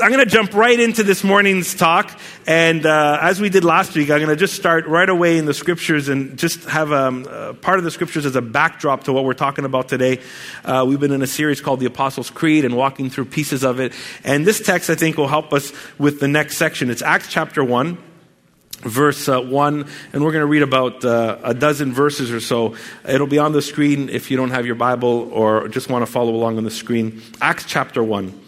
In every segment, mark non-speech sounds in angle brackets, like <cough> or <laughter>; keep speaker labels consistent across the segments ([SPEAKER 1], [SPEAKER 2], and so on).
[SPEAKER 1] I'm going to jump right into this morning's talk. And uh, as we did last week, I'm going to just start right away in the scriptures and just have um, uh, part of the scriptures as a backdrop to what we're talking about today. Uh, we've been in a series called the Apostles' Creed and walking through pieces of it. And this text, I think, will help us with the next section. It's Acts chapter 1 verse uh, 1, and we're going to read about uh, a dozen verses or so. It'll be on the screen if you don't have your Bible or just want to follow along on the screen. Acts chapter 1.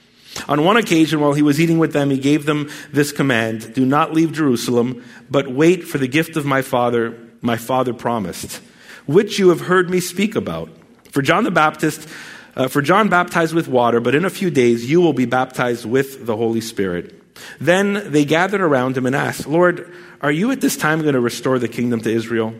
[SPEAKER 1] On one occasion, while he was eating with them, he gave them this command Do not leave Jerusalem, but wait for the gift of my Father, my Father promised, which you have heard me speak about. For John the Baptist, uh, for John baptized with water, but in a few days you will be baptized with the Holy Spirit. Then they gathered around him and asked, Lord, are you at this time going to restore the kingdom to Israel?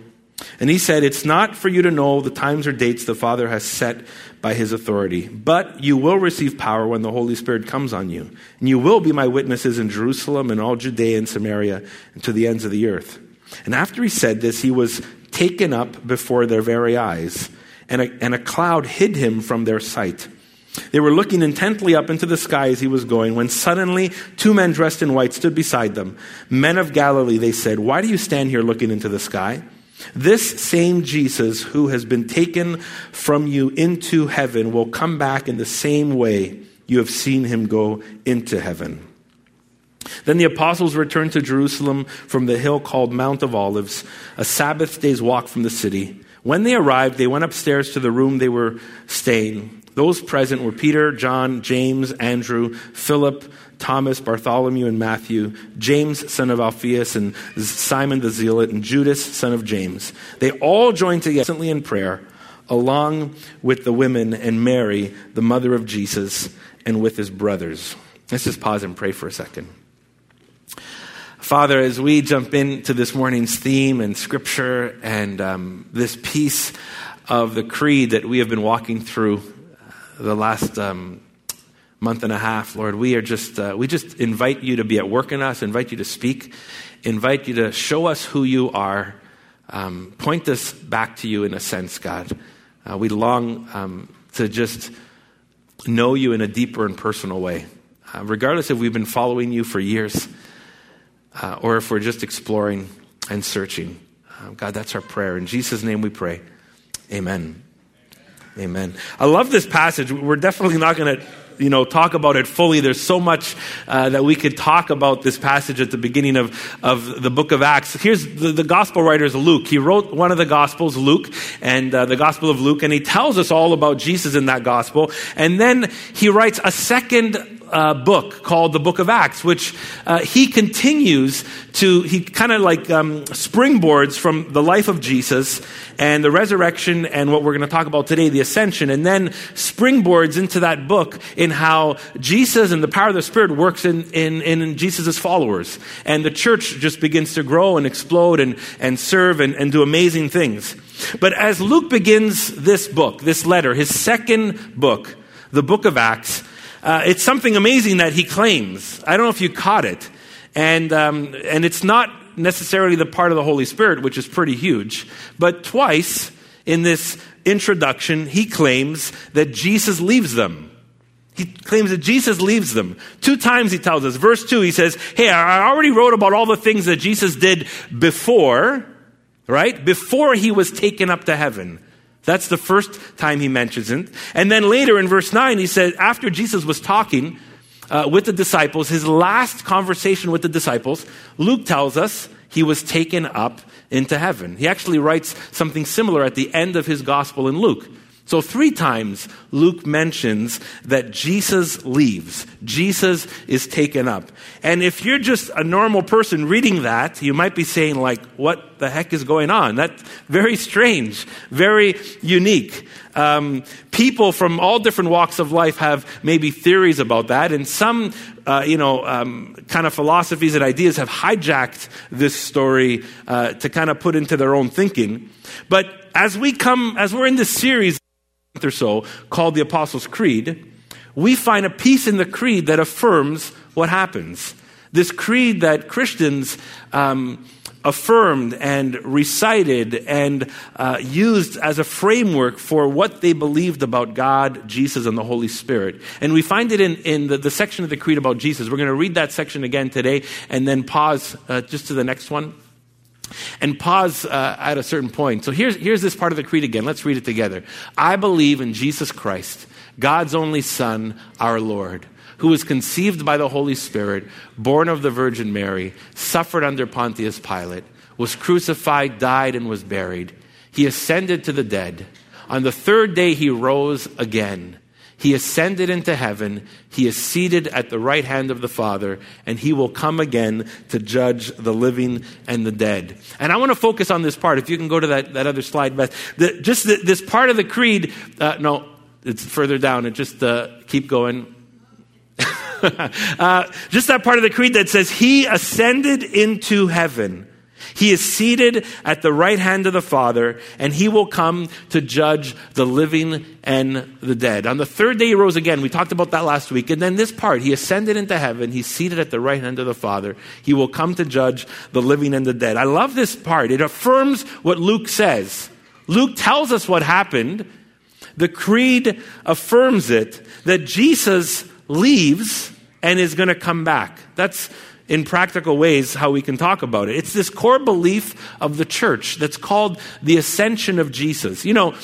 [SPEAKER 1] And he said, It's not for you to know the times or dates the Father has set by his authority, but you will receive power when the Holy Spirit comes on you. And you will be my witnesses in Jerusalem and all Judea and Samaria and to the ends of the earth. And after he said this, he was taken up before their very eyes, and a, and a cloud hid him from their sight. They were looking intently up into the sky as he was going, when suddenly two men dressed in white stood beside them. Men of Galilee, they said, Why do you stand here looking into the sky? This same Jesus who has been taken from you into heaven will come back in the same way you have seen him go into heaven. Then the apostles returned to Jerusalem from the hill called Mount of Olives, a Sabbath day's walk from the city. When they arrived, they went upstairs to the room they were staying. Those present were Peter, John, James, Andrew, Philip, Thomas, Bartholomew, and Matthew, James, son of Alphaeus, and Simon the Zealot, and Judas, son of James. They all joined together in prayer, along with the women and Mary, the mother of Jesus, and with his brothers. Let's just pause and pray for a second. Father, as we jump into this morning's theme and scripture and um, this piece of the creed that we have been walking through uh, the last um, month and a half, Lord, we are just, uh, we just invite you to be at work in us, invite you to speak, invite you to show us who you are, um, point us back to you in a sense, God. Uh, we long um, to just know you in a deeper and personal way. Uh, regardless if we've been following you for years uh, or if we're just exploring and searching. Uh, God, that's our prayer. In Jesus' name we pray. Amen. Amen. I love this passage. We're definitely not going to you know, talk about it fully. There's so much uh, that we could talk about this passage at the beginning of, of the book of Acts. Here's the, the gospel writer is Luke. He wrote one of the gospels, Luke, and uh, the gospel of Luke, and he tells us all about Jesus in that gospel. And then he writes a second uh, book called the Book of Acts, which uh, he continues to, he kind of like um, springboards from the life of Jesus and the resurrection and what we're going to talk about today, the ascension, and then springboards into that book in how Jesus and the power of the Spirit works in, in, in Jesus' followers. And the church just begins to grow and explode and, and serve and, and do amazing things. But as Luke begins this book, this letter, his second book, the book of Acts, uh, it's something amazing that he claims. I don't know if you caught it. And, um, and it's not necessarily the part of the Holy Spirit, which is pretty huge. But twice in this introduction, he claims that Jesus leaves them. He claims that Jesus leaves them. Two times he tells us. Verse 2, he says, Hey, I already wrote about all the things that Jesus did before, right? Before he was taken up to heaven. That's the first time he mentions it. And then later in verse 9, he said, after Jesus was talking uh, with the disciples, his last conversation with the disciples, Luke tells us he was taken up into heaven. He actually writes something similar at the end of his gospel in Luke. So, three times Luke mentions that Jesus leaves. Jesus is taken up. And if you're just a normal person reading that, you might be saying, like, what the heck is going on? That's very strange, very unique. Um, people from all different walks of life have maybe theories about that, and some, uh, you know, um, kind of philosophies and ideas have hijacked this story uh, to kind of put into their own thinking. But as we come, as we're in this series, or so called the Apostles' Creed, we find a piece in the creed that affirms what happens. This creed that Christians um, affirmed and recited and uh, used as a framework for what they believed about God, Jesus, and the Holy Spirit. And we find it in, in the, the section of the creed about Jesus. We're going to read that section again today and then pause uh, just to the next one and pause uh, at a certain point. So here's, here's this part of the creed again. Let's read it together. I believe in Jesus Christ, God's only Son, our Lord, who was conceived by the Holy Spirit, born of the Virgin Mary, suffered under Pontius Pilate, was crucified, died, and was buried. He ascended to the dead. On the third day, he rose again. He ascended into heaven. He is seated at the right hand of the Father, and he will come again to judge the living and the dead. And I want to focus on this part. If you can go to that, that other slide, Beth. The, just the, this part of the creed, uh, no, it's further down. It just uh, keep going. <laughs> uh, just that part of the creed that says, He ascended into heaven. He is seated at the right hand of the Father, and he will come to judge the living and the dead. On the third day, he rose again. We talked about that last week. And then this part, he ascended into heaven. He's seated at the right hand of the Father. He will come to judge the living and the dead. I love this part. It affirms what Luke says. Luke tells us what happened. The creed affirms it that Jesus leaves and is going to come back. That's in practical ways how we can talk about it. It's this core belief of the church that's called the ascension of Jesus. You know,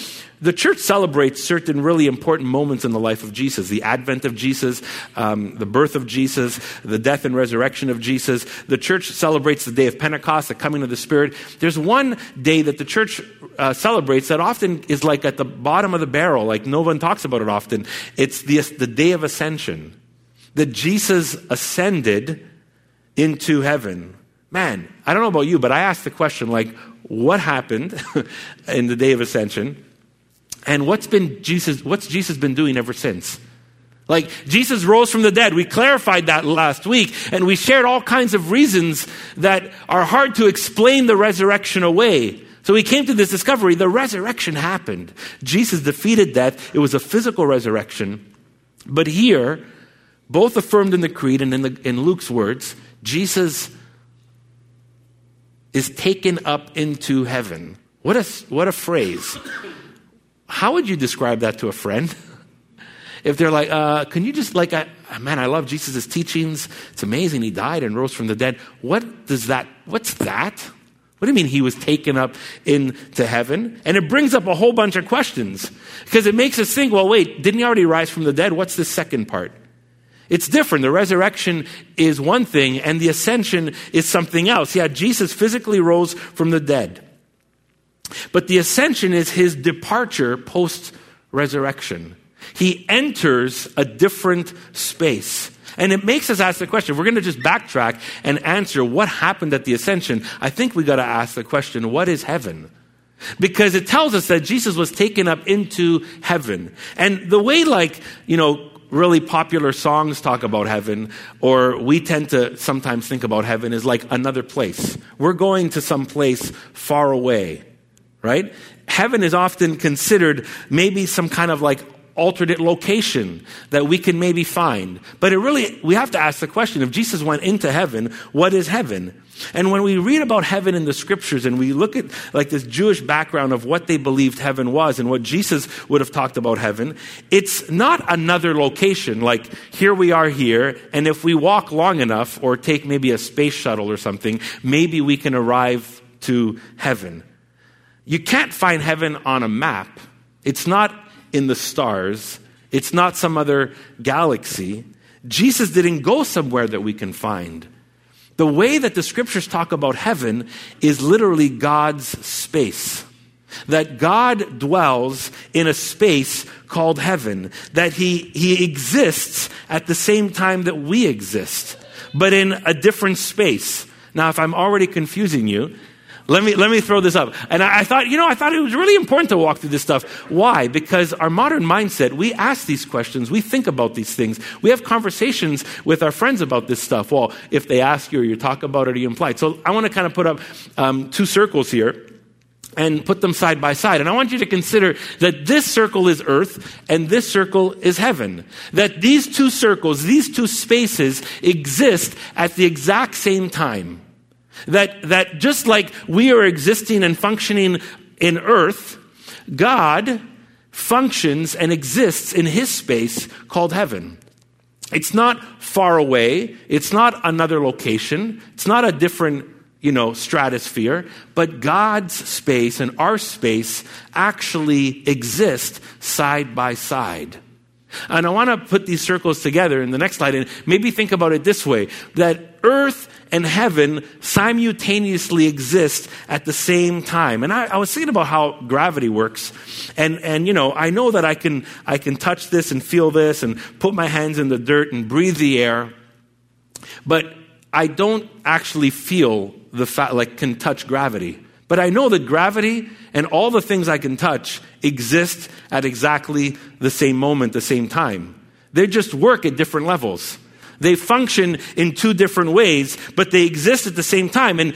[SPEAKER 1] the church celebrates certain really important moments in the life of Jesus the advent of Jesus, um, the birth of Jesus, the death and resurrection of Jesus. The church celebrates the day of Pentecost, the coming of the Spirit. There's one day that the church uh, celebrates that often is like at the bottom of the barrel, like no one talks about it often. It's the, the day of ascension. That Jesus ascended into heaven. Man, I don't know about you, but I asked the question like, what happened <laughs> in the day of ascension? And what's been Jesus, what's Jesus been doing ever since? Like, Jesus rose from the dead. We clarified that last week, and we shared all kinds of reasons that are hard to explain the resurrection away. So we came to this discovery the resurrection happened. Jesus defeated death. It was a physical resurrection. But here, both affirmed in the creed and in, the, in Luke's words, Jesus is taken up into heaven. What a, what a phrase. How would you describe that to a friend? If they're like, uh, can you just, like, I, man, I love Jesus' teachings. It's amazing. He died and rose from the dead. What does that, what's that? What do you mean he was taken up into heaven? And it brings up a whole bunch of questions because it makes us think, well, wait, didn't he already rise from the dead? What's the second part? It's different. The resurrection is one thing and the ascension is something else. Yeah, Jesus physically rose from the dead. But the ascension is his departure post resurrection. He enters a different space. And it makes us ask the question if we're going to just backtrack and answer what happened at the ascension, I think we got to ask the question what is heaven? Because it tells us that Jesus was taken up into heaven. And the way, like, you know, really popular songs talk about heaven, or we tend to sometimes think about heaven as like another place. We're going to some place far away, right? Heaven is often considered maybe some kind of like alternate location that we can maybe find. But it really, we have to ask the question if Jesus went into heaven, what is heaven? And when we read about heaven in the scriptures and we look at like this Jewish background of what they believed heaven was and what Jesus would have talked about heaven, it's not another location like here we are here and if we walk long enough or take maybe a space shuttle or something, maybe we can arrive to heaven. You can't find heaven on a map. It's not in the stars. It's not some other galaxy. Jesus didn't go somewhere that we can find. The way that the scriptures talk about heaven is literally God's space. that God dwells in a space called heaven, that he, he exists at the same time that we exist, but in a different space. Now, if I'm already confusing you, let me, let me throw this up. And I, I, thought, you know, I thought it was really important to walk through this stuff. Why? Because our modern mindset, we ask these questions, we think about these things, we have conversations with our friends about this stuff. Well, if they ask you or you talk about it or you imply. So I want to kind of put up um, two circles here and put them side by side. And I want you to consider that this circle is earth and this circle is heaven. That these two circles, these two spaces exist at the exact same time. That, that just like we are existing and functioning in earth, God functions and exists in his space called heaven. It's not far away. It's not another location. It's not a different you know, stratosphere, but God's space and our space actually exist side by side. And I want to put these circles together in the next slide and maybe think about it this way that earth and heaven simultaneously exist at the same time. And I, I, was thinking about how gravity works. And, and, you know, I know that I can, I can touch this and feel this and put my hands in the dirt and breathe the air. But I don't actually feel the fact, like, can touch gravity. But I know that gravity and all the things I can touch exist at exactly the same moment, the same time. They just work at different levels. They function in two different ways, but they exist at the same time. And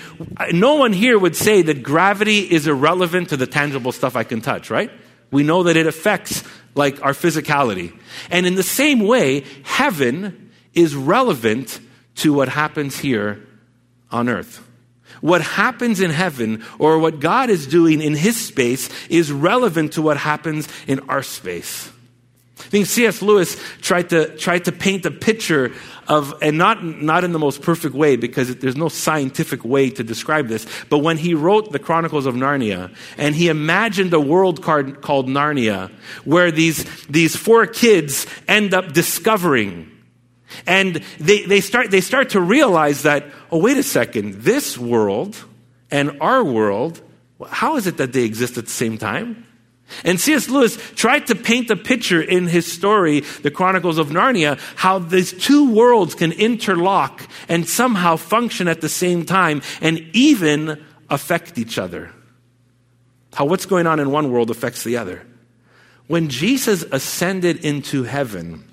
[SPEAKER 1] no one here would say that gravity is irrelevant to the tangible stuff I can touch, right? We know that it affects like our physicality. And in the same way, heaven is relevant to what happens here on earth. What happens in heaven or what God is doing in his space is relevant to what happens in our space. I think C.S. Lewis tried to, tried to paint a picture of, and not, not in the most perfect way because there's no scientific way to describe this, but when he wrote the Chronicles of Narnia and he imagined a world card called Narnia where these, these four kids end up discovering and they, they, start, they start to realize that, oh, wait a second, this world and our world, how is it that they exist at the same time? And C.S. Lewis tried to paint a picture in his story, The Chronicles of Narnia, how these two worlds can interlock and somehow function at the same time and even affect each other. How what's going on in one world affects the other. When Jesus ascended into heaven,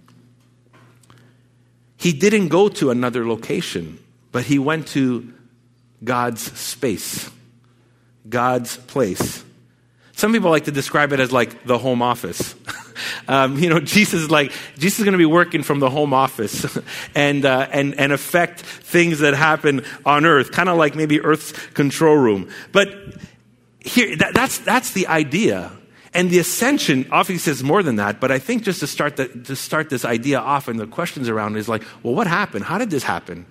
[SPEAKER 1] he didn't go to another location, but he went to God's space, God's place. Some people like to describe it as like the home office. <laughs> um, you know, Jesus is like Jesus is going to be working from the home office <laughs> and uh, and and affect things that happen on Earth, kind of like maybe Earth's control room. But here, that, that's that's the idea. And the ascension obviously says more than that, but I think just to start, the, to start this idea off and the questions around is like, well, what happened? How did this happen?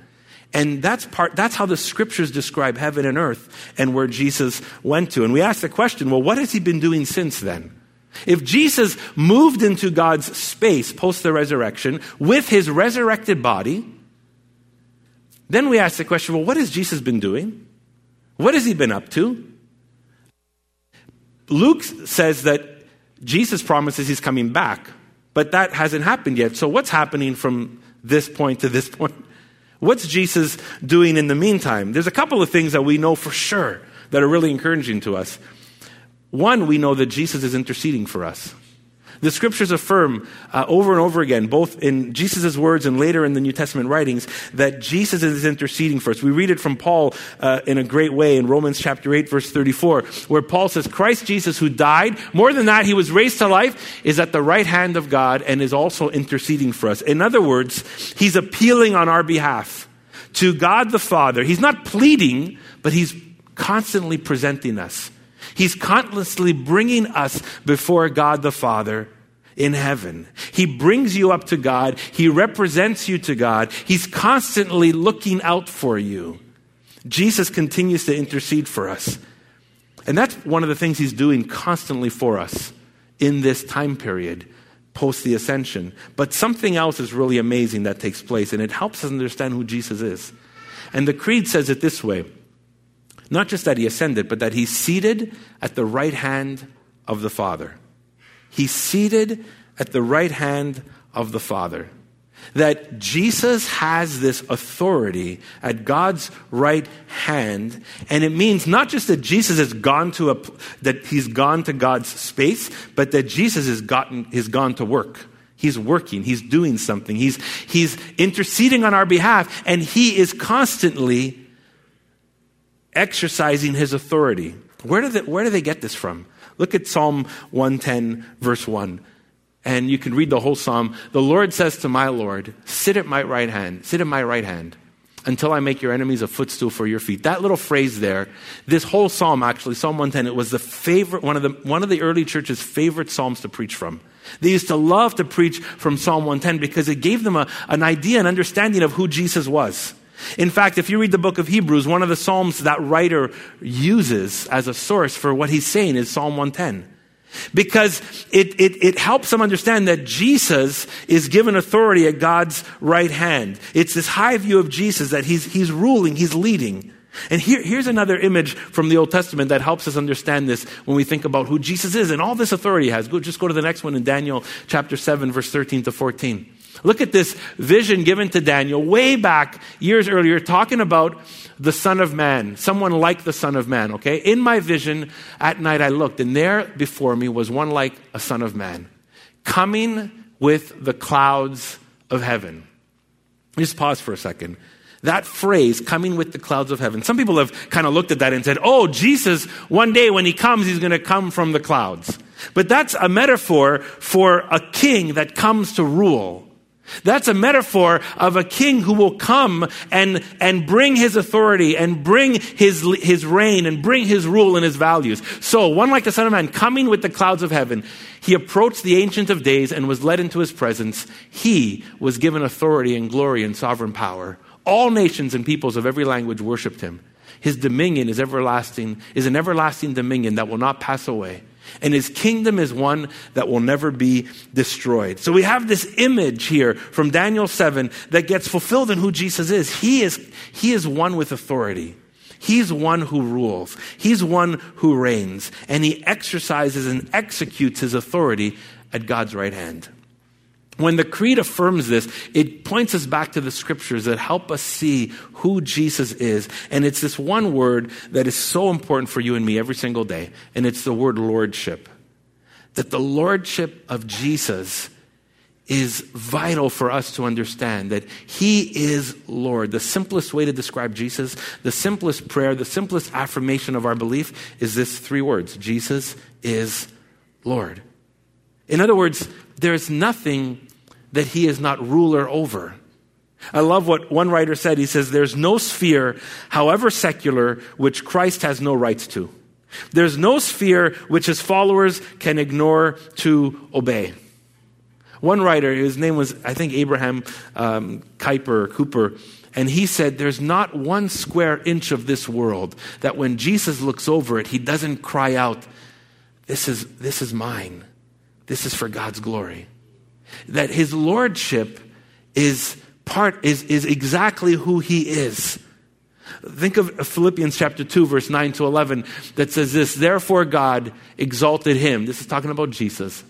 [SPEAKER 1] And that's part, that's how the scriptures describe heaven and earth and where Jesus went to. And we ask the question, well, what has he been doing since then? If Jesus moved into God's space post the resurrection with his resurrected body, then we ask the question, well, what has Jesus been doing? What has he been up to? Luke says that Jesus promises he's coming back, but that hasn't happened yet. So, what's happening from this point to this <laughs> point? What's Jesus doing in the meantime? There's a couple of things that we know for sure that are really encouraging to us. One, we know that Jesus is interceding for us. The scriptures affirm uh, over and over again, both in Jesus' words and later in the New Testament writings, that Jesus is interceding for us. We read it from Paul uh, in a great way in Romans chapter 8, verse 34, where Paul says, Christ Jesus, who died, more than that, he was raised to life, is at the right hand of God and is also interceding for us. In other words, he's appealing on our behalf to God the Father. He's not pleading, but he's constantly presenting us He's constantly bringing us before God the Father in heaven. He brings you up to God. He represents you to God. He's constantly looking out for you. Jesus continues to intercede for us. And that's one of the things he's doing constantly for us in this time period post the ascension. But something else is really amazing that takes place, and it helps us understand who Jesus is. And the Creed says it this way Not just that he ascended, but that he's seated at the right hand of the Father. He's seated at the right hand of the Father. That Jesus has this authority at God's right hand, and it means not just that Jesus has gone to a that he's gone to God's space, but that Jesus has gotten has gone to work. He's working, he's doing something, he's he's interceding on our behalf, and he is constantly exercising his authority. Where do they, where do they get this from? Look at Psalm 110, verse 1. And you can read the whole psalm. The Lord says to my Lord, Sit at my right hand, sit at my right hand until I make your enemies a footstool for your feet. That little phrase there, this whole psalm actually, Psalm 110, it was the favorite, one of the, one of the early church's favorite psalms to preach from. They used to love to preach from Psalm 110 because it gave them a, an idea, an understanding of who Jesus was. In fact, if you read the book of Hebrews, one of the Psalms that writer uses as a source for what he's saying is Psalm 110. Because it, it, it, helps them understand that Jesus is given authority at God's right hand. It's this high view of Jesus that he's, he's ruling, he's leading. And here, here's another image from the Old Testament that helps us understand this when we think about who Jesus is and all this authority he has. Go, just go to the next one in Daniel chapter 7, verse 13 to 14. Look at this vision given to Daniel way back years earlier, talking about the Son of Man, someone like the Son of Man, okay? In my vision at night I looked, and there before me was one like a Son of Man, coming with the clouds of heaven. Just pause for a second. That phrase, coming with the clouds of heaven. Some people have kind of looked at that and said, oh, Jesus, one day when he comes, he's going to come from the clouds. But that's a metaphor for a king that comes to rule. That's a metaphor of a king who will come and, and bring his authority and bring his, his reign and bring his rule and his values. So, one like the Son of Man coming with the clouds of heaven, he approached the Ancient of Days and was led into his presence. He was given authority and glory and sovereign power. All nations and peoples of every language worshiped him. His dominion is everlasting, is an everlasting dominion that will not pass away and his kingdom is one that will never be destroyed. So we have this image here from Daniel 7 that gets fulfilled in who Jesus is. He is, he is one with authority. He's one who rules. He's one who reigns. And he exercises and executes his authority at God's right hand. When the Creed affirms this, it points us back to the scriptures that help us see who Jesus is. And it's this one word that is so important for you and me every single day, and it's the word lordship. That the lordship of Jesus is vital for us to understand that He is Lord. The simplest way to describe Jesus, the simplest prayer, the simplest affirmation of our belief is this three words Jesus is Lord. In other words, there's nothing that he is not ruler over. I love what one writer said. He says, There's no sphere, however secular, which Christ has no rights to. There's no sphere which his followers can ignore to obey. One writer, his name was, I think, Abraham um, Kuyper, Cooper, and he said, There's not one square inch of this world that when Jesus looks over it, he doesn't cry out, This is, this is mine. This is for God's glory that his lordship is part is, is exactly who he is. Think of philippians chapter 2 verse 9 to 11 that says this therefore god exalted him this is talking about jesus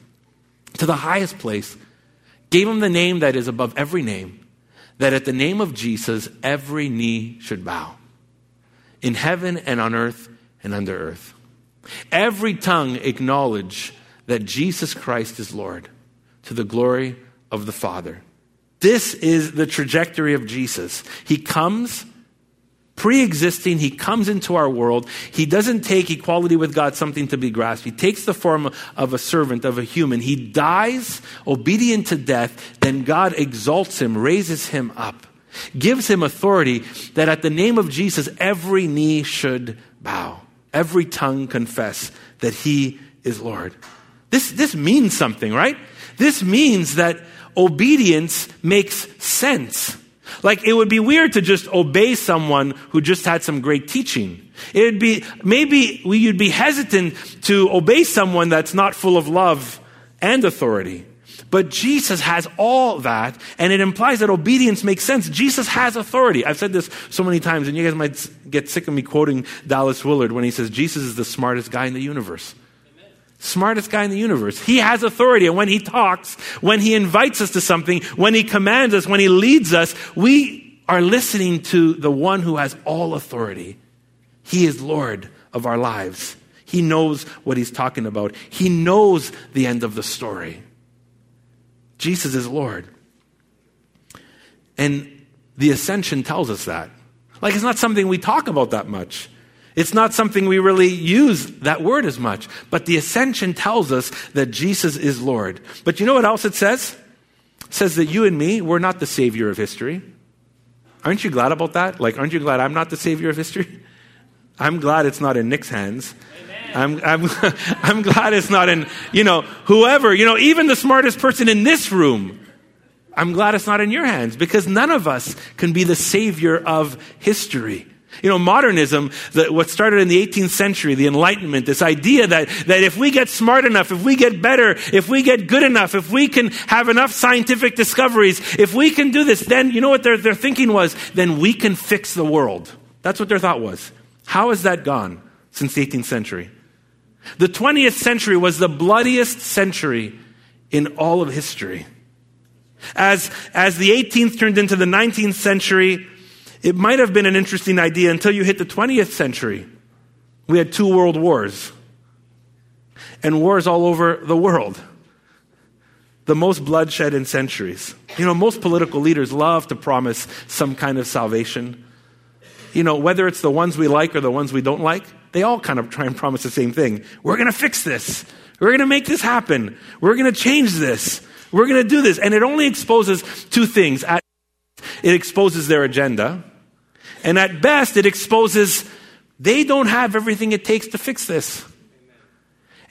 [SPEAKER 1] to the highest place gave him the name that is above every name that at the name of jesus every knee should bow in heaven and on earth and under earth. Every tongue acknowledge that jesus christ is lord to the glory of the Father. This is the trajectory of Jesus. He comes pre existing, he comes into our world. He doesn't take equality with God something to be grasped. He takes the form of a servant, of a human. He dies obedient to death. Then God exalts him, raises him up, gives him authority that at the name of Jesus, every knee should bow, every tongue confess that he is Lord. This, this means something, right? This means that obedience makes sense. Like it would be weird to just obey someone who just had some great teaching. It would be maybe you'd be hesitant to obey someone that's not full of love and authority. But Jesus has all that, and it implies that obedience makes sense. Jesus has authority. I've said this so many times, and you guys might get sick of me quoting Dallas Willard when he says, Jesus is the smartest guy in the universe. Smartest guy in the universe. He has authority, and when he talks, when he invites us to something, when he commands us, when he leads us, we are listening to the one who has all authority. He is Lord of our lives. He knows what he's talking about. He knows the end of the story. Jesus is Lord. And the ascension tells us that. Like, it's not something we talk about that much. It's not something we really use that word as much. But the ascension tells us that Jesus is Lord. But you know what else it says? It says that you and me, we're not the savior of history. Aren't you glad about that? Like, aren't you glad I'm not the savior of history? I'm glad it's not in Nick's hands. I'm, I'm, <laughs> I'm glad it's not in, you know, whoever, you know, even the smartest person in this room. I'm glad it's not in your hands because none of us can be the savior of history. You know, modernism, the, what started in the 18th century, the Enlightenment, this idea that, that if we get smart enough, if we get better, if we get good enough, if we can have enough scientific discoveries, if we can do this, then you know what their, their thinking was? Then we can fix the world. That's what their thought was. How has that gone since the 18th century? The 20th century was the bloodiest century in all of history. As, as the 18th turned into the 19th century, it might have been an interesting idea until you hit the 20th century. We had two world wars and wars all over the world. The most bloodshed in centuries. You know, most political leaders love to promise some kind of salvation. You know, whether it's the ones we like or the ones we don't like, they all kind of try and promise the same thing. We're going to fix this. We're going to make this happen. We're going to change this. We're going to do this. And it only exposes two things. It exposes their agenda. And at best, it exposes they don't have everything it takes to fix this.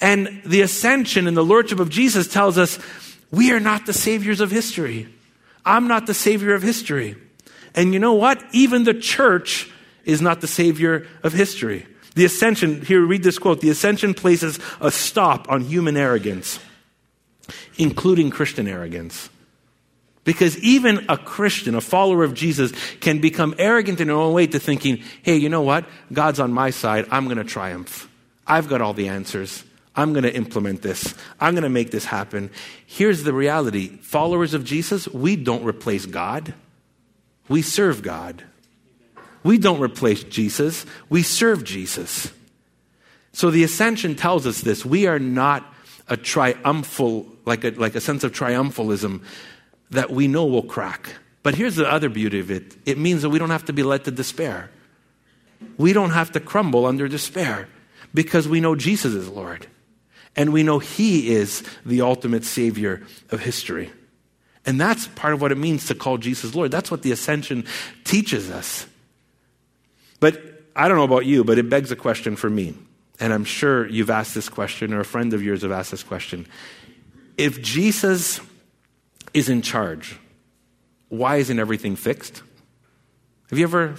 [SPEAKER 1] And the ascension and the lordship of Jesus tells us we are not the saviors of history. I'm not the savior of history. And you know what? Even the church is not the savior of history. The ascension, here, read this quote the ascension places a stop on human arrogance, including Christian arrogance. Because even a Christian, a follower of Jesus, can become arrogant in their own way to thinking, hey, you know what? God's on my side. I'm going to triumph. I've got all the answers. I'm going to implement this. I'm going to make this happen. Here's the reality followers of Jesus, we don't replace God, we serve God. We don't replace Jesus, we serve Jesus. So the ascension tells us this. We are not a triumphal, like a, like a sense of triumphalism that we know will crack. But here's the other beauty of it it means that we don't have to be led to despair. We don't have to crumble under despair because we know Jesus is Lord and we know He is the ultimate Savior of history. And that's part of what it means to call Jesus Lord. That's what the ascension teaches us. But I don't know about you, but it begs a question for me. And I'm sure you've asked this question, or a friend of yours have asked this question. If Jesus is in charge, why isn't everything fixed? Have you ever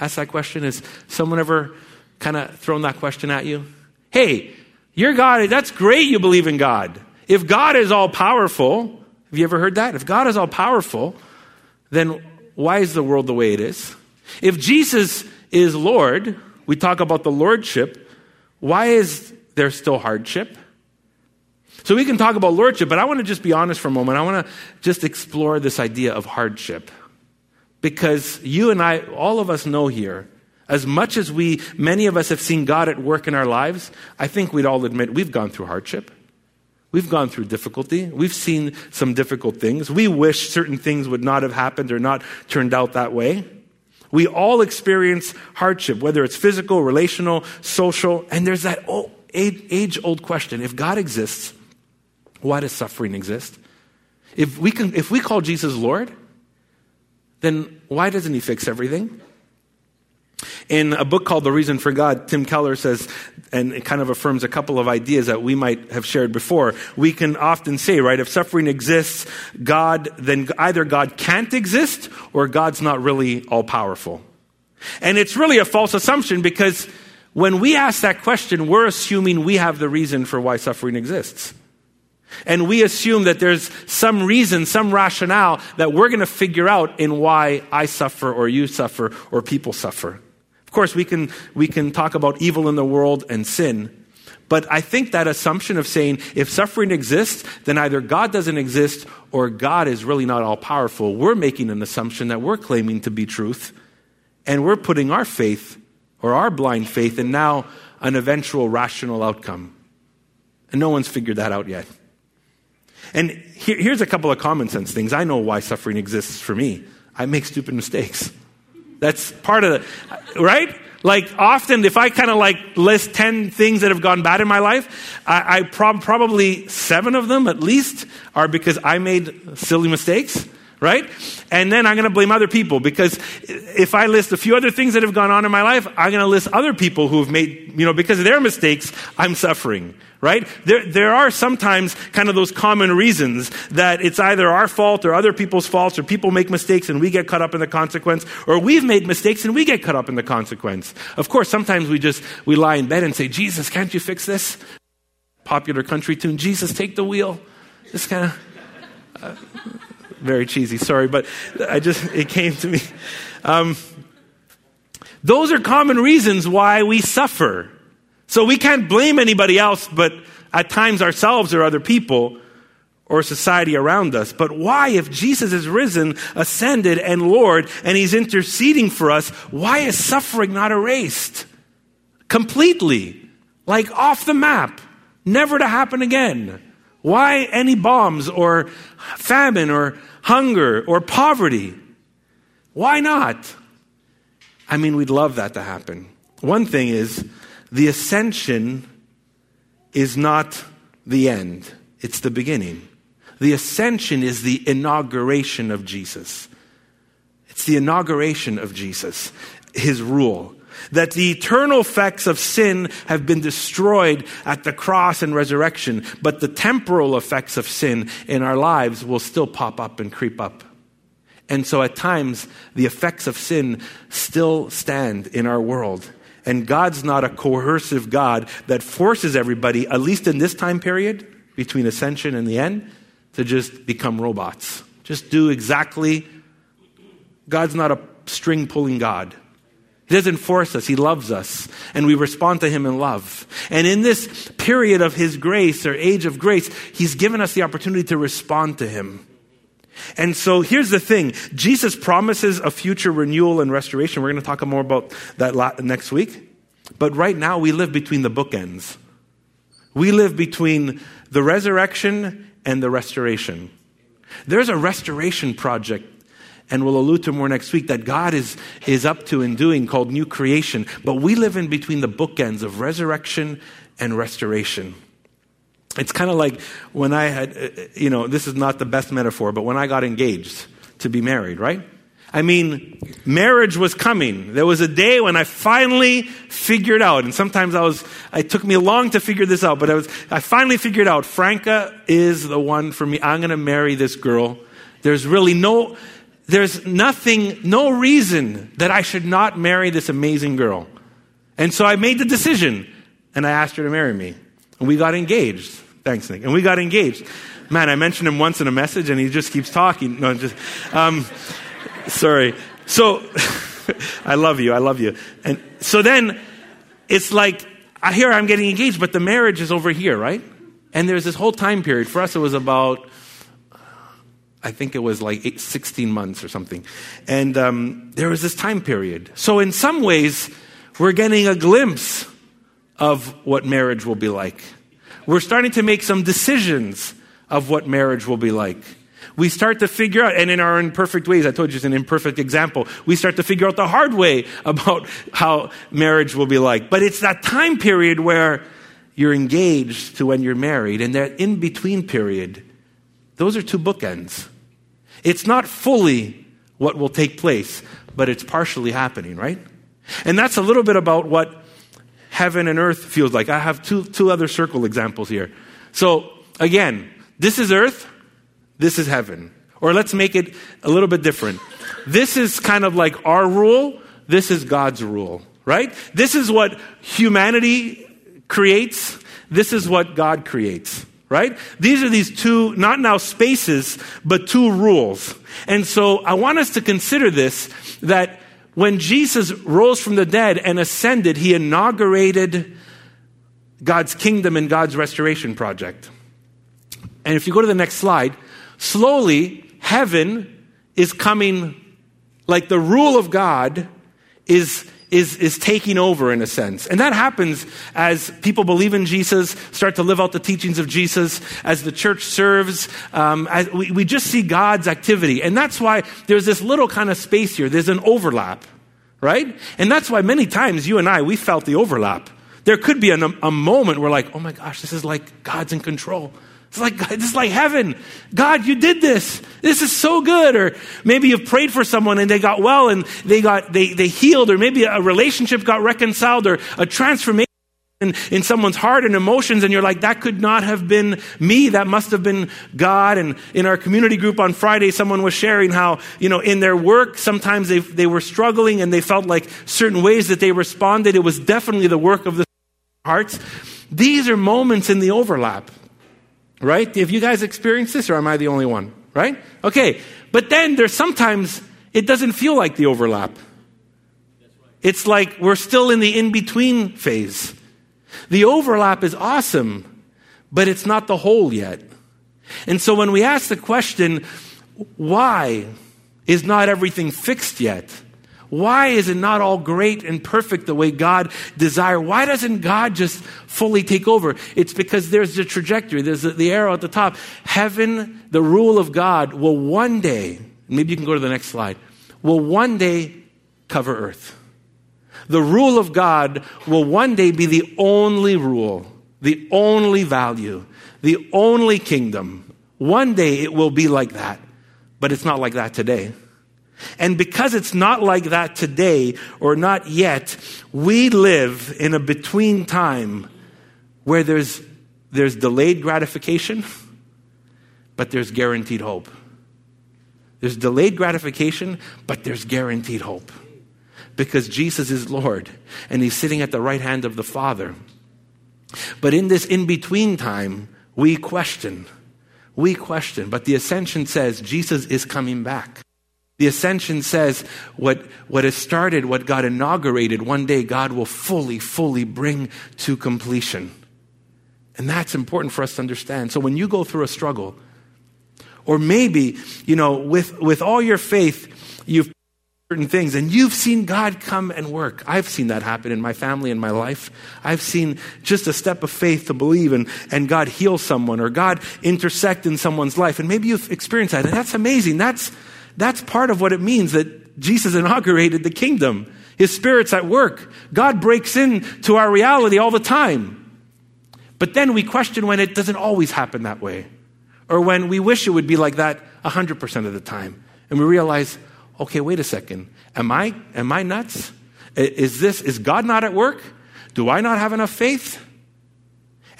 [SPEAKER 1] asked that question? Has someone ever kind of thrown that question at you? Hey, your God, that's great you believe in God. If God is all powerful, have you ever heard that? If God is all powerful, then why is the world the way it is? If Jesus is Lord, we talk about the Lordship, why is there still hardship? So we can talk about Lordship, but I want to just be honest for a moment. I want to just explore this idea of hardship. Because you and I, all of us know here, as much as we, many of us have seen God at work in our lives, I think we'd all admit we've gone through hardship. We've gone through difficulty. We've seen some difficult things. We wish certain things would not have happened or not turned out that way. We all experience hardship, whether it's physical, relational, social, and there's that old age old question if God exists, why does suffering exist? If we, can, if we call Jesus Lord, then why doesn't he fix everything? In a book called The Reason for God, Tim Keller says, and it kind of affirms a couple of ideas that we might have shared before. We can often say, right, if suffering exists, God, then either God can't exist or God's not really all powerful. And it's really a false assumption because when we ask that question, we're assuming we have the reason for why suffering exists. And we assume that there's some reason, some rationale that we're going to figure out in why I suffer or you suffer or people suffer. Of course, we can, we can talk about evil in the world and sin. But I think that assumption of saying if suffering exists, then either God doesn't exist or God is really not all powerful, we're making an assumption that we're claiming to be truth. And we're putting our faith or our blind faith in now an eventual rational outcome. And no one's figured that out yet. And here, here's a couple of common sense things. I know why suffering exists for me. I make stupid mistakes. That's part of it, right? Like often, if I kind of like list 10 things that have gone bad in my life, I, I prob- probably seven of them at least are because I made silly mistakes right? And then I'm going to blame other people because if I list a few other things that have gone on in my life, I'm going to list other people who have made, you know, because of their mistakes, I'm suffering, right? There, there are sometimes kind of those common reasons that it's either our fault or other people's faults or people make mistakes and we get caught up in the consequence or we've made mistakes and we get caught up in the consequence. Of course, sometimes we just, we lie in bed and say, Jesus, can't you fix this? Popular country tune, Jesus, take the wheel. This kind of, uh, very cheesy, sorry, but I just, it came to me. Um, those are common reasons why we suffer. So we can't blame anybody else, but at times ourselves or other people or society around us. But why, if Jesus is risen, ascended, and Lord, and He's interceding for us, why is suffering not erased? Completely. Like off the map. Never to happen again. Why any bombs or famine or hunger or poverty. Why not? I mean, we'd love that to happen. One thing is, the ascension is not the end, it's the beginning. The ascension is the inauguration of Jesus. It's the inauguration of Jesus, his rule that the eternal effects of sin have been destroyed at the cross and resurrection, but the temporal effects of sin in our lives will still pop up and creep up. And so at times, the effects of sin still stand in our world. And God's not a coercive God that forces everybody, at least in this time period between ascension and the end, to just become robots. Just do exactly. God's not a string pulling God. He doesn't force us, He loves us, and we respond to Him in love. And in this period of His grace or age of grace, He's given us the opportunity to respond to Him. And so here's the thing Jesus promises a future renewal and restoration. We're going to talk more about that next week. But right now, we live between the bookends. We live between the resurrection and the restoration. There's a restoration project and we'll allude to more next week, that God is, is up to and doing called new creation. But we live in between the bookends of resurrection and restoration. It's kind of like when I had, uh, you know, this is not the best metaphor, but when I got engaged to be married, right? I mean, marriage was coming. There was a day when I finally figured out, and sometimes I was, it took me long to figure this out, but I was, I finally figured out Franca is the one for me. I'm going to marry this girl. There's really no, there's nothing, no reason that I should not marry this amazing girl. And so I made the decision and I asked her to marry me. And we got engaged. Thanks, Nick. And we got engaged. Man, I mentioned him once in a message and he just keeps talking. No, just, um, sorry. So, <laughs> I love you. I love you. And so then it's like, I hear I'm getting engaged, but the marriage is over here, right? And there's this whole time period. For us, it was about I think it was like eight, 16 months or something. And um, there was this time period. So, in some ways, we're getting a glimpse of what marriage will be like. We're starting to make some decisions of what marriage will be like. We start to figure out, and in our imperfect ways, I told you it's an imperfect example, we start to figure out the hard way <laughs> about how marriage will be like. But it's that time period where you're engaged to when you're married, and that in between period, those are two bookends. It's not fully what will take place, but it's partially happening, right? And that's a little bit about what heaven and earth feels like. I have two, two other circle examples here. So, again, this is earth, this is heaven. Or let's make it a little bit different. This is kind of like our rule, this is God's rule, right? This is what humanity creates, this is what God creates right? These are these two, not now spaces, but two rules. And so I want us to consider this that when Jesus rose from the dead and ascended, he inaugurated God's kingdom and God's restoration project. And if you go to the next slide, slowly heaven is coming, like the rule of God is is, is taking over in a sense. And that happens as people believe in Jesus, start to live out the teachings of Jesus, as the church serves. Um, as we, we just see God's activity. And that's why there's this little kind of space here. There's an overlap, right? And that's why many times you and I, we felt the overlap. There could be a moment where, like, oh my gosh, this is like God's in control. It's like, <laughs> it's like heaven. God, you did this. This is so good. Or maybe you've prayed for someone and they got well and they got, they, they healed, or maybe a relationship got reconciled or a transformation in, in someone's heart and emotions. And you're like, that could not have been me. That must have been God. And in our community group on Friday, someone was sharing how, you know, in their work, sometimes they, they were struggling and they felt like certain ways that they responded. It was definitely the work of the hearts. These are moments in the overlap. Right? Have you guys experienced this or am I the only one? Right? Okay. But then there's sometimes it doesn't feel like the overlap. It's like we're still in the in between phase. The overlap is awesome, but it's not the whole yet. And so when we ask the question, why is not everything fixed yet? Why is it not all great and perfect the way God desire? Why doesn't God just fully take over? It's because there's the trajectory, there's the, the arrow at the top. Heaven, the rule of God, will one day, maybe you can go to the next slide, will one day cover earth. The rule of God will one day be the only rule, the only value, the only kingdom. One day it will be like that, but it's not like that today. And because it's not like that today or not yet, we live in a between time where there's, there's delayed gratification, but there's guaranteed hope. There's delayed gratification, but there's guaranteed hope. Because Jesus is Lord and He's sitting at the right hand of the Father. But in this in between time, we question. We question. But the ascension says Jesus is coming back. The ascension says what, what has started, what God inaugurated, one day God will fully, fully bring to completion. And that's important for us to understand. So when you go through a struggle, or maybe, you know, with, with all your faith, you've certain things and you've seen God come and work. I've seen that happen in my family in my life. I've seen just a step of faith to believe and, and God heal someone or God intersect in someone's life. And maybe you've experienced that. And that's amazing. That's, that's part of what it means that Jesus inaugurated the kingdom. His Spirit's at work. God breaks into our reality all the time. But then we question when it doesn't always happen that way, or when we wish it would be like that 100% of the time. And we realize, okay, wait a second. Am I, am I nuts? Is this, is God not at work? Do I not have enough faith?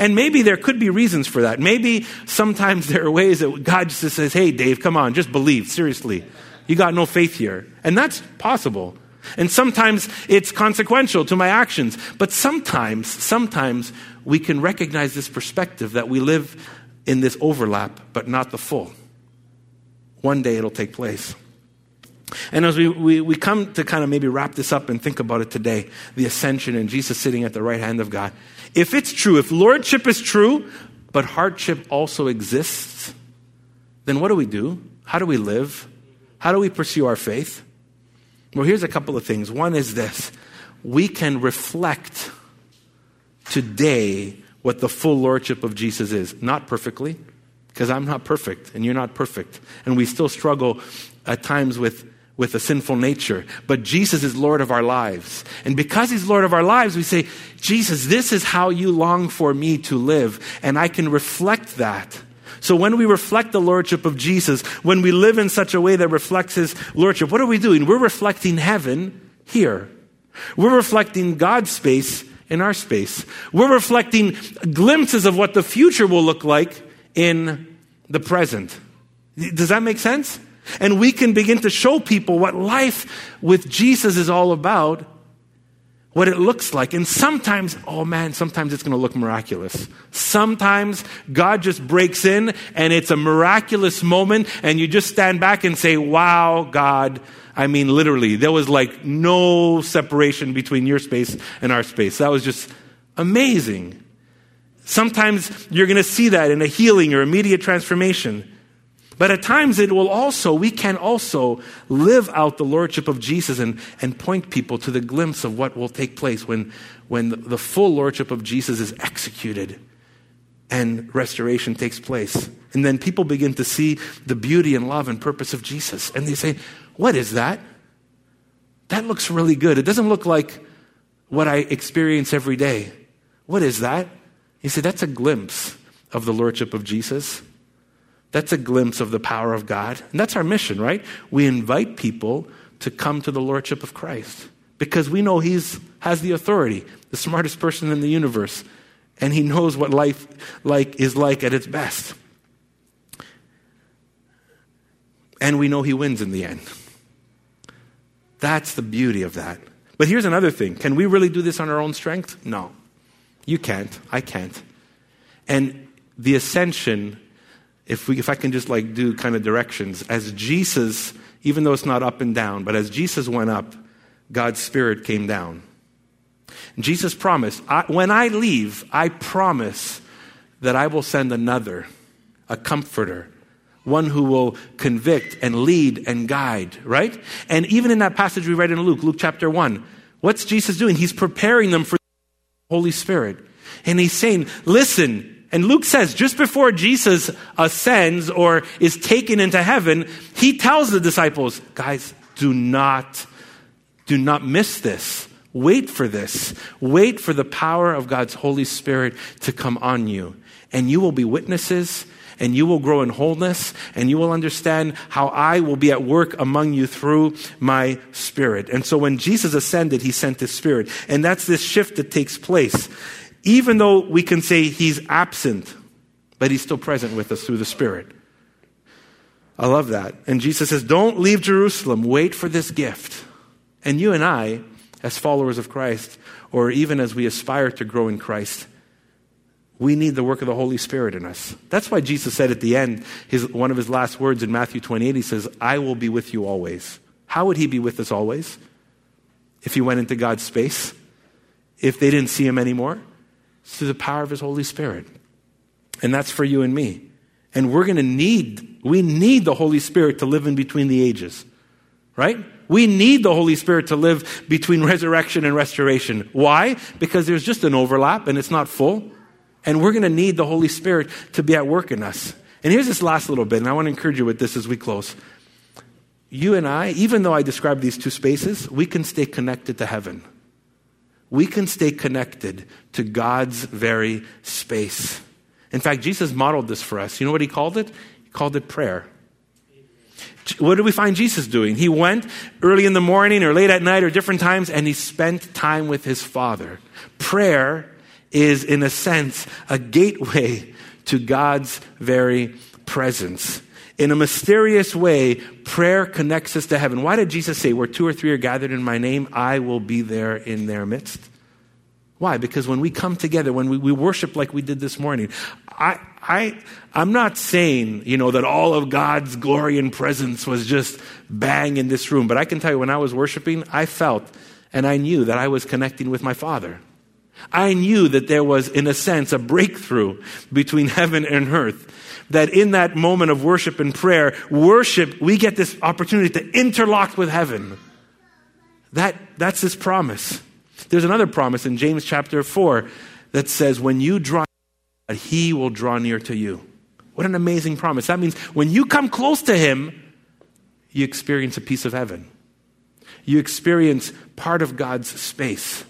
[SPEAKER 1] And maybe there could be reasons for that. Maybe sometimes there are ways that God just says, hey, Dave, come on, just believe, seriously. You got no faith here. And that's possible. And sometimes it's consequential to my actions. But sometimes, sometimes we can recognize this perspective that we live in this overlap, but not the full. One day it'll take place. And as we, we, we come to kind of maybe wrap this up and think about it today, the ascension and Jesus sitting at the right hand of God. If it's true, if lordship is true, but hardship also exists, then what do we do? How do we live? How do we pursue our faith? Well, here's a couple of things. One is this we can reflect today what the full lordship of Jesus is. Not perfectly, because I'm not perfect and you're not perfect. And we still struggle at times with with a sinful nature. But Jesus is Lord of our lives. And because He's Lord of our lives, we say, Jesus, this is how you long for me to live. And I can reflect that. So when we reflect the Lordship of Jesus, when we live in such a way that reflects His Lordship, what are we doing? We're reflecting heaven here. We're reflecting God's space in our space. We're reflecting glimpses of what the future will look like in the present. Does that make sense? And we can begin to show people what life with Jesus is all about what it looks like. And sometimes, oh man, sometimes it's going to look miraculous. Sometimes God just breaks in and it's a miraculous moment and you just stand back and say, wow, God. I mean, literally, there was like no separation between your space and our space. That was just amazing. Sometimes you're going to see that in a healing or immediate transformation. But at times it will also, we can also live out the Lordship of Jesus and, and point people to the glimpse of what will take place when, when the full Lordship of Jesus is executed and restoration takes place. And then people begin to see the beauty and love and purpose of Jesus. And they say, What is that? That looks really good. It doesn't look like what I experience every day. What is that? You said, That's a glimpse of the Lordship of Jesus. That's a glimpse of the power of God. And that's our mission, right? We invite people to come to the Lordship of Christ because we know He has the authority, the smartest person in the universe, and He knows what life like is like at its best. And we know He wins in the end. That's the beauty of that. But here's another thing can we really do this on our own strength? No. You can't. I can't. And the ascension if, we, if I can just like do kind of directions, as Jesus, even though it's not up and down, but as Jesus went up, God's Spirit came down. Jesus promised, I, when I leave, I promise that I will send another, a comforter, one who will convict and lead and guide, right? And even in that passage we read in Luke, Luke chapter 1, what's Jesus doing? He's preparing them for the Holy Spirit. And he's saying, listen, and Luke says just before Jesus ascends or is taken into heaven, he tells the disciples, guys, do not, do not miss this. Wait for this. Wait for the power of God's Holy Spirit to come on you. And you will be witnesses and you will grow in wholeness and you will understand how I will be at work among you through my spirit. And so when Jesus ascended, he sent his spirit. And that's this shift that takes place even though we can say he's absent, but he's still present with us through the Spirit. I love that. And Jesus says, Don't leave Jerusalem, wait for this gift. And you and I, as followers of Christ, or even as we aspire to grow in Christ, we need the work of the Holy Spirit in us. That's why Jesus said at the end, his, one of his last words in Matthew 28, he says, I will be with you always. How would he be with us always? If he went into God's space? If they didn't see him anymore? Through the power of His Holy Spirit. And that's for you and me. And we're going to need, we need the Holy Spirit to live in between the ages, right? We need the Holy Spirit to live between <laughs> resurrection and restoration. Why? Because there's just an overlap and it's not full. And we're going to need the Holy Spirit to be at work in us. And here's this last little bit, and I want to encourage you with this as we close. You and I, even though I describe these two spaces, we can stay connected to heaven we can stay connected to God's very space. In fact, Jesus modeled this for us. You know what he called it? He called it prayer. What do we find Jesus doing? He went early in the morning or late at night or different times and he spent time with his Father. Prayer is, in a sense, a gateway to God's very presence. In a mysterious way, prayer connects us to heaven. Why did Jesus say, Where two or three are gathered in my name, I will be there in their midst? Why? Because when we come together, when we, we worship like we did this morning, I, I, I'm not saying, you know, that all of God's glory and presence was just bang in this room, but I can tell you when I was worshiping, I felt and I knew that I was connecting with my Father. I knew that there was, in a sense, a breakthrough between <laughs> heaven and earth that in that moment of worship and prayer, worship, we get this opportunity to interlock with heaven. That, that's his promise. There's another promise in James chapter 4 that says, When you draw near, he will draw near to you. What an amazing promise. That means when you come close to him, you experience a piece of heaven. You experience part of God's space.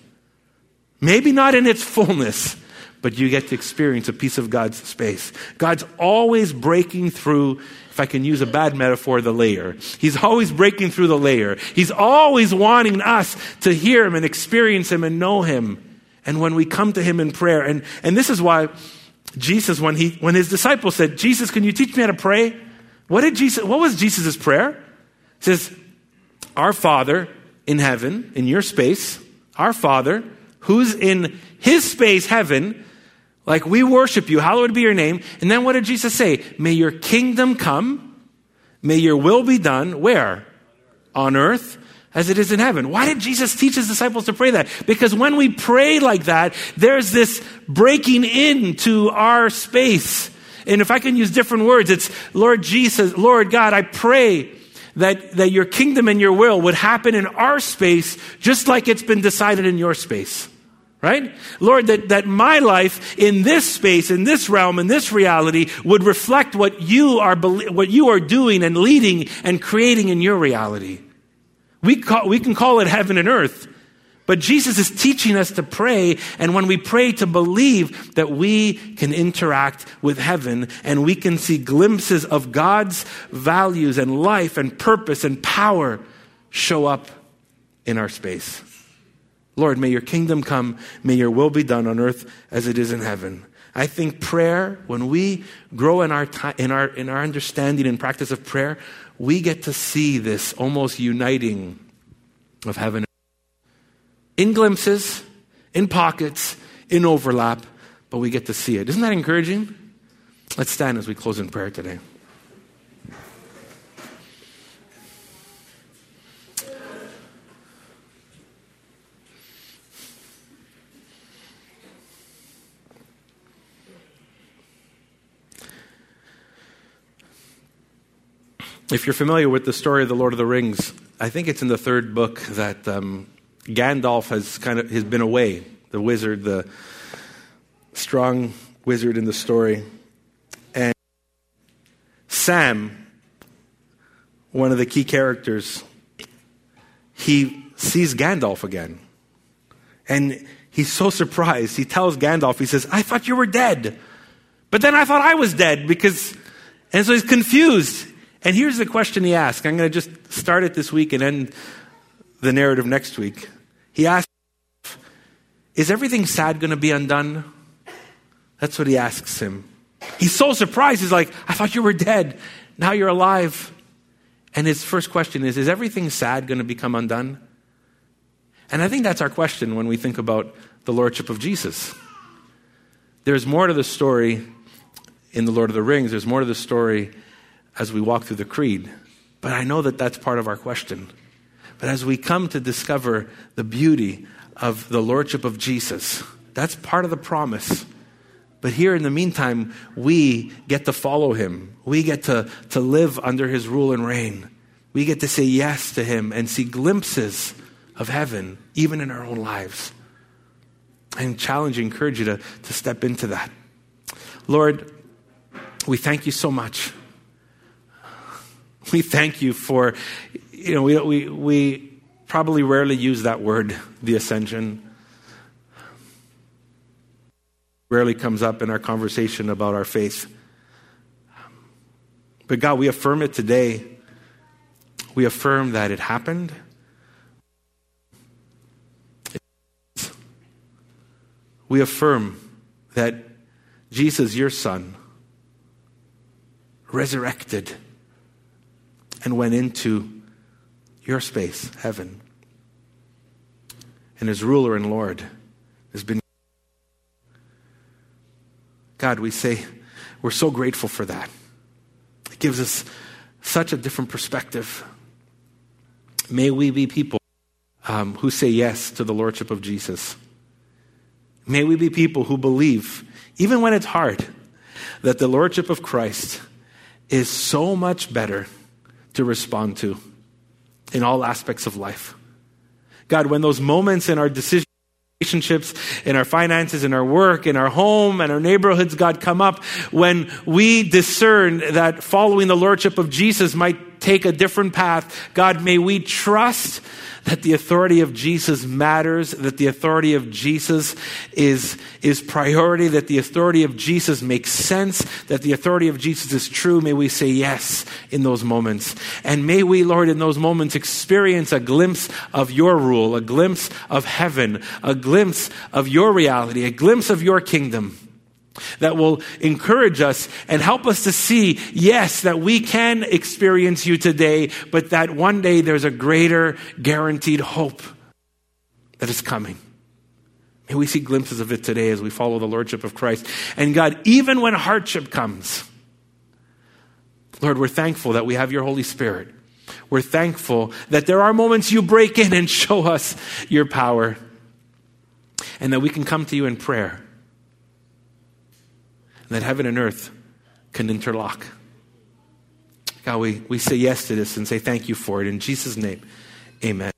[SPEAKER 1] Maybe not in its fullness, but you get to experience a piece of God's space. God's always breaking through, if I can use a bad metaphor, the layer. He's always breaking through the layer. He's always wanting us to hear Him and experience Him and know Him. And when we come to Him in prayer, and, and this is why Jesus, when, he, when His disciples said, Jesus, can you teach me how to pray? What did Jesus, what was Jesus' prayer? He says, Our Father in heaven, in your space, our Father, who's in his space, heaven, like we worship you, hallowed be your name. And then what did Jesus say? May your kingdom come, may your will be done, where? On earth as it is in heaven. Why did Jesus teach his disciples to pray that? Because when we pray like that, there's this breaking into our space. And if I can use different words, it's Lord Jesus, Lord God, I pray that, that your kingdom and your will would happen in our space just like it's been decided in your space. Right? Lord, that, that my life in this space, in this realm, in this reality would reflect what you are, what you are doing and leading and creating in your reality. We, call, we can call it heaven and earth, but Jesus is teaching us to pray, and when we pray, to believe that we can interact with heaven and we can see glimpses of God's values and life and purpose and power show up in our space. Lord, may your kingdom come, may your will be done on earth as it is in heaven. I think prayer, when we grow in our, in our, in our understanding and practice of prayer, we get to see this almost uniting of heaven. In glimpses, in pockets, in overlap, but we get to see it. Isn't that encouraging? Let's stand as we close in prayer today. If you're familiar with the story of the Lord of the Rings, I think it's in the third book that um, Gandalf has kind of has been away. The wizard, the strong wizard in the story, and Sam, one of the key characters, he sees Gandalf again, and he's so surprised. He tells Gandalf, he says, "I thought you were dead, but then I thought I was dead because," and so he's confused. And here's the question he asked. I'm going to just start it this week and end the narrative next week. He asked, Is everything sad going to be undone? That's what he asks him. He's so surprised. He's like, I thought you were dead. Now you're alive. And his first question is Is everything sad going to become undone? And I think that's our question when we think about the Lordship of Jesus. There's more to the story in The Lord of the Rings, there's more to the story as we walk through the creed. But I know that that's part of our question. But as we come to discover the beauty of the Lordship of Jesus, that's part of the promise. But here in the meantime, we get to follow him. We get to, to live under his rule and reign. We get to say yes to him and see glimpses of heaven, even in our own lives. I challenge you, encourage you to, to step into that. Lord, we thank you so much we thank you for, you know, we, we, we probably rarely use that word, the ascension. Rarely comes up in our conversation about our faith. But God, we affirm it today. We affirm that it happened. We affirm that Jesus, your Son, resurrected and went into your space, heaven. And as ruler and Lord has been. God, we say we're so grateful for that. It gives us such a different perspective. May we be people um, who say yes to the Lordship of Jesus. May we be people who believe, even when it's hard, that the Lordship of Christ is so much better to respond to in all aspects of life. God, when those moments in our decision relationships, in our finances, in our work, in our home, and our neighborhoods, God, come up when we discern that following the Lordship of Jesus might take a different path. God, may we trust that the authority of Jesus matters, that the authority of Jesus is, is priority, that the authority of Jesus makes sense, that the authority of Jesus is true. May we say yes in those moments. And may we, Lord, in those moments experience a glimpse of your rule, a glimpse of heaven, a glimpse of your reality, a glimpse of your kingdom that will encourage us and help us to see, yes, that we can experience you today, but that one day there's a greater guaranteed hope that is coming. May we see glimpses of it today as we follow the Lordship of Christ. And God, even when hardship comes, Lord, we're thankful that we have your Holy Spirit. We're thankful that there are moments you break in and show us your power, and that we can come to you in prayer, that heaven and earth can interlock. God, we, we say yes to this and say thank you for it. In Jesus' name, amen.